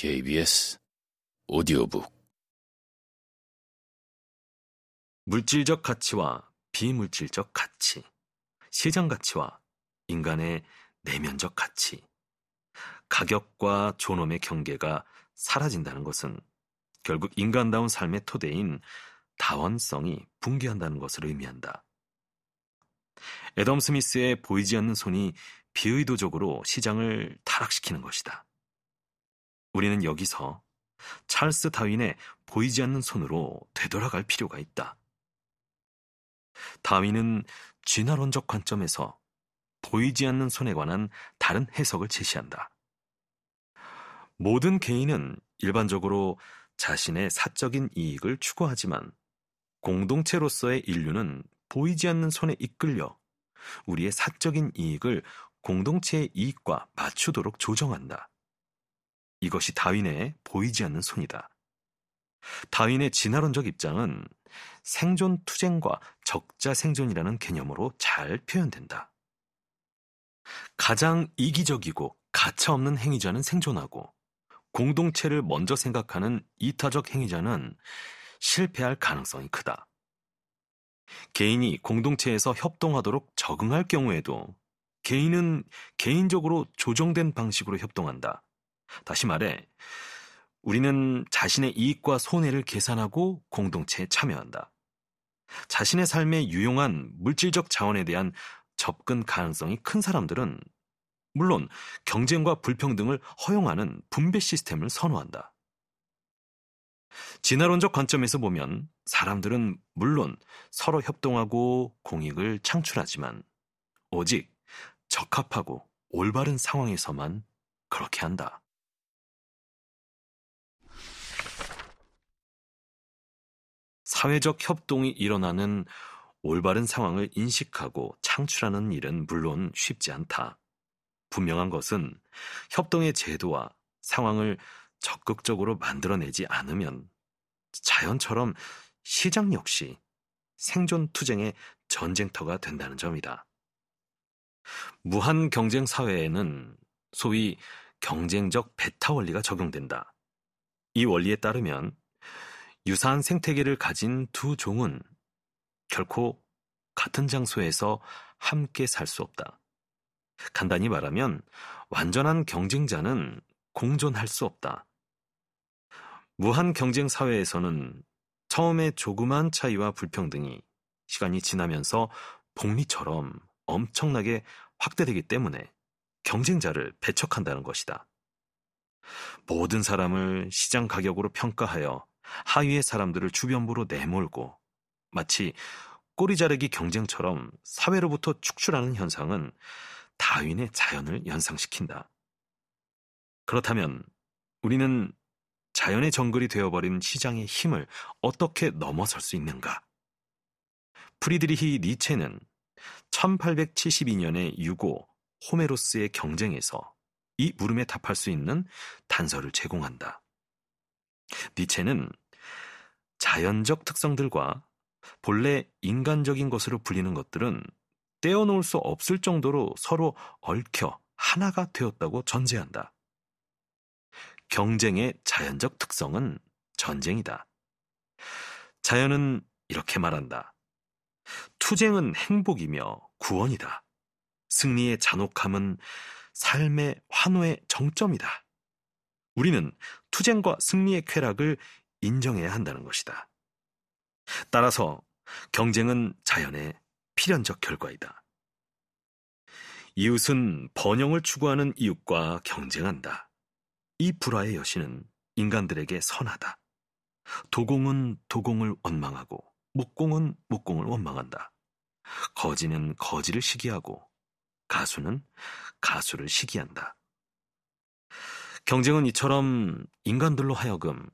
KBS 오디오북 물질적 가치와 비물질적 가치, 시장 가치와 인간의 내면적 가치, 가격과 존엄의 경계가 사라진다는 것은 결국 인간다운 삶의 토대인 다원성이 붕괴한다는 것을 의미한다. 애덤 스미스의 보이지 않는 손이 비의도적으로 시장을 타락시키는 것이다. 우리는 여기서 찰스 다윈의 보이지 않는 손으로 되돌아갈 필요가 있다. 다윈은 진화론적 관점에서 보이지 않는 손에 관한 다른 해석을 제시한다. 모든 개인은 일반적으로 자신의 사적인 이익을 추구하지만 공동체로서의 인류는 보이지 않는 손에 이끌려 우리의 사적인 이익을 공동체의 이익과 맞추도록 조정한다. 이것이 다윈의 보이지 않는 손이다. 다윈의 진화론적 입장은 생존 투쟁과 적자 생존이라는 개념으로 잘 표현된다. 가장 이기적이고 가차 없는 행위자는 생존하고 공동체를 먼저 생각하는 이타적 행위자는 실패할 가능성이 크다. 개인이 공동체에서 협동하도록 적응할 경우에도 개인은 개인적으로 조정된 방식으로 협동한다. 다시 말해, 우리는 자신의 이익과 손해를 계산하고 공동체에 참여한다. 자신의 삶에 유용한 물질적 자원에 대한 접근 가능성이 큰 사람들은 물론 경쟁과 불평등을 허용하는 분배 시스템을 선호한다. 진화론적 관점에서 보면 사람들은 물론 서로 협동하고 공익을 창출하지만 오직 적합하고 올바른 상황에서만 그렇게 한다. 사회적 협동이 일어나는 올바른 상황을 인식하고 창출하는 일은 물론 쉽지 않다. 분명한 것은 협동의 제도와 상황을 적극적으로 만들어내지 않으면 자연처럼 시장 역시 생존 투쟁의 전쟁터가 된다는 점이다. 무한 경쟁 사회에는 소위 경쟁적 베타 원리가 적용된다. 이 원리에 따르면 유사한 생태계를 가진 두 종은 결코 같은 장소에서 함께 살 수 없다. 간단히 말하면 완전한 경쟁자는 공존할 수 없다. 무한 경쟁 사회에서는 처음에 조그만 차이와 불평등이 시간이 지나면서 복리처럼 엄청나게 확대되기 때문에 경쟁자를 배척한다는 것이다. 모든 사람을 시장 가격으로 평가하여 하위의 사람들을 주변부로 내몰고 마치 꼬리 자르기 경쟁처럼 사회로부터 축출하는 현상은 다윈의 자연을 연상시킨다. 그렇다면 우리는 자연의 정글이 되어버린 시장의 힘을 어떻게 넘어설 수 있는가? 프리드리히 니체는 1872년의 유고 호메로스의 경쟁에서 이 물음에 답할 수 있는 단서를 제공한다. 니체는 자연적 특성들과 본래 인간적인 것으로 불리는 것들은 떼어놓을 수 없을 정도로 서로 얽혀 하나가 되었다고 전제한다. 경쟁의 자연적 특성은 전쟁이다. 자연은 이렇게 말한다. 투쟁은 행복이며 구원이다. 승리의 잔혹함은 삶의 환호의 정점이다. 우리는 투쟁과 승리의 쾌락을 인정해야 한다는 것이다. 따라서 경쟁은 자연의 필연적 결과이다. 이웃은 번영을 추구하는 이웃과 경쟁한다. 이 불화의 여신은 인간들에게 선하다. 도공은 도공을 원망하고 목공은 목공을 원망한다. 거지는 거지를 시기하고 가수는 가수를 시기한다. 경쟁은 이처럼 인간들로 하여금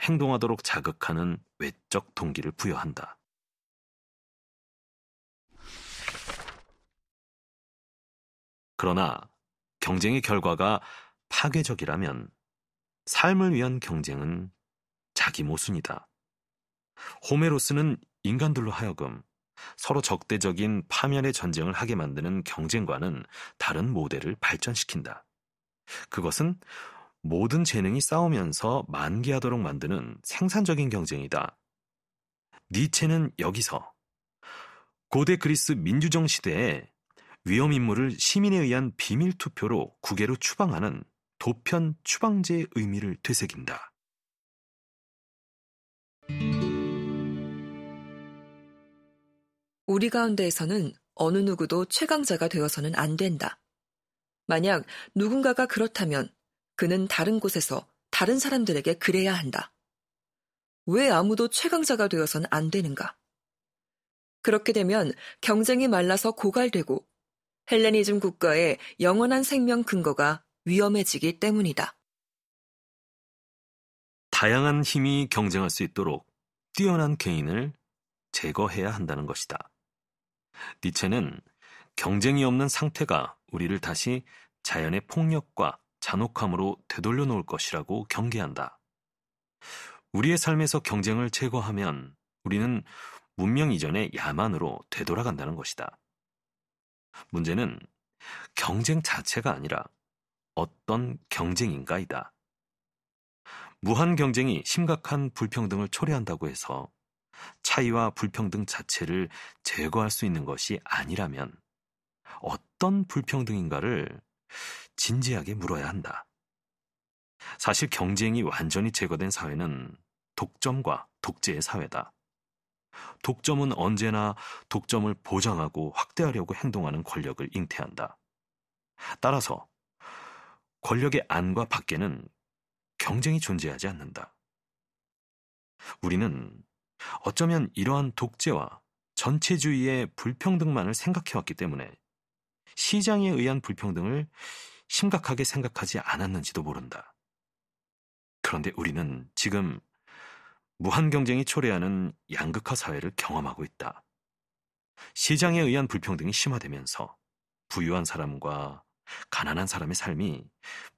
행동하도록 자극하는 외적 동기를 부여한다. 그러나 경쟁의 결과가 파괴적이라면 삶을 위한 경쟁은 자기 모순이다. 호메로스는 인간들로 하여금 서로 적대적인 파멸의 전쟁을 하게 만드는 경쟁과는 다른 모델을 발전시킨다. 그것은 모든 재능이 싸우면서 만개하도록 만드는 생산적인 경쟁이다. 니체는 여기서 고대 그리스 민주정 시대에 위험 인물을 시민에 의한 비밀 투표로 국외로 추방하는 도편 추방제의 의미를 되새긴다. 우리 가운데에서는 어느 누구도 최강자가 되어서는 안 된다. 만약 누군가가 그렇다면 그는 다른 곳에서 다른 사람들에게 그래야 한다. 왜 아무도 최강자가 되어서는 안 되는가? 그렇게 되면 경쟁이 말라서 고갈되고 헬레니즘 국가의 영원한 생명 근거가 위험해지기 때문이다. 다양한 힘이 경쟁할 수 있도록 뛰어난 개인을 제거해야 한다는 것이다. 니체는 경쟁이 없는 상태가 우리를 다시 자연의 폭력과 잔혹함으로 되돌려 놓을 것이라고 경계한다. 우리의 삶에서 경쟁을 제거하면 우리는 문명 이전의 야만으로 되돌아간다는 것이다. 문제는 경쟁 자체가 아니라 어떤 경쟁인가이다. 무한 경쟁이 심각한 불평등을 초래한다고 해서 차이와 불평등 자체를 제거할 수 있는 것이 아니라면 어떤 불평등인가를 진지하게 물어야 한다. 사실 경쟁이 완전히 제거된 사회는 독점과 독재의 사회다. 독점은 언제나 독점을 보장하고 확대하려고 행동하는 권력을 잉태한다. 따라서 권력의 안과 밖에는 경쟁이 존재하지 않는다. 우리는 어쩌면 이러한 독재와 전체주의의 불평등만을 생각해왔기 때문에 시장에 의한 불평등을 심각하게 생각하지 않았는지도 모른다. 그런데 우리는 지금 무한 경쟁이 초래하는 양극화 사회를 경험하고 있다. 시장에 의한 불평등이 심화되면서 부유한 사람과 가난한 사람의 삶이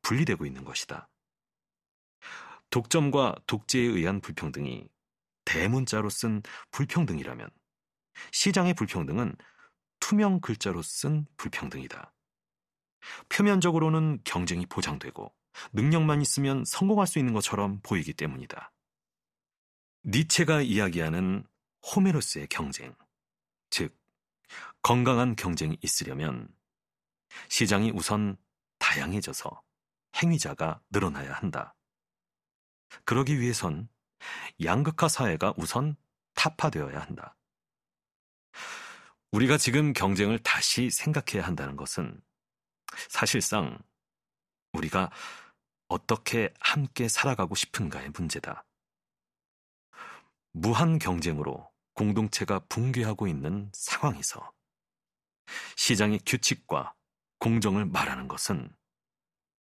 분리되고 있는 것이다. 독점과 독재에 의한 불평등이 대문자로 쓴 불평등이라면 시장의 불평등은 투명 글자로 쓴 불평등이다. 표면적으로는 경쟁이 보장되고 능력만 있으면 성공할 수 있는 것처럼 보이기 때문이다. 니체가 이야기하는 호메로스의 경쟁, 즉, 건강한 경쟁이 있으려면 시장이 우선 다양해져서 행위자가 늘어나야 한다. 그러기 위해선 양극화 사회가 우선 타파되어야 한다. 우리가 지금 경쟁을 다시 생각해야 한다는 것은 사실상 우리가 어떻게 함께 살아가고 싶은가의 문제다. 무한 경쟁으로 공동체가 붕괴하고 있는 상황에서 시장의 규칙과 공정을 말하는 것은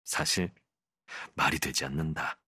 사실 말이 되지 않는다.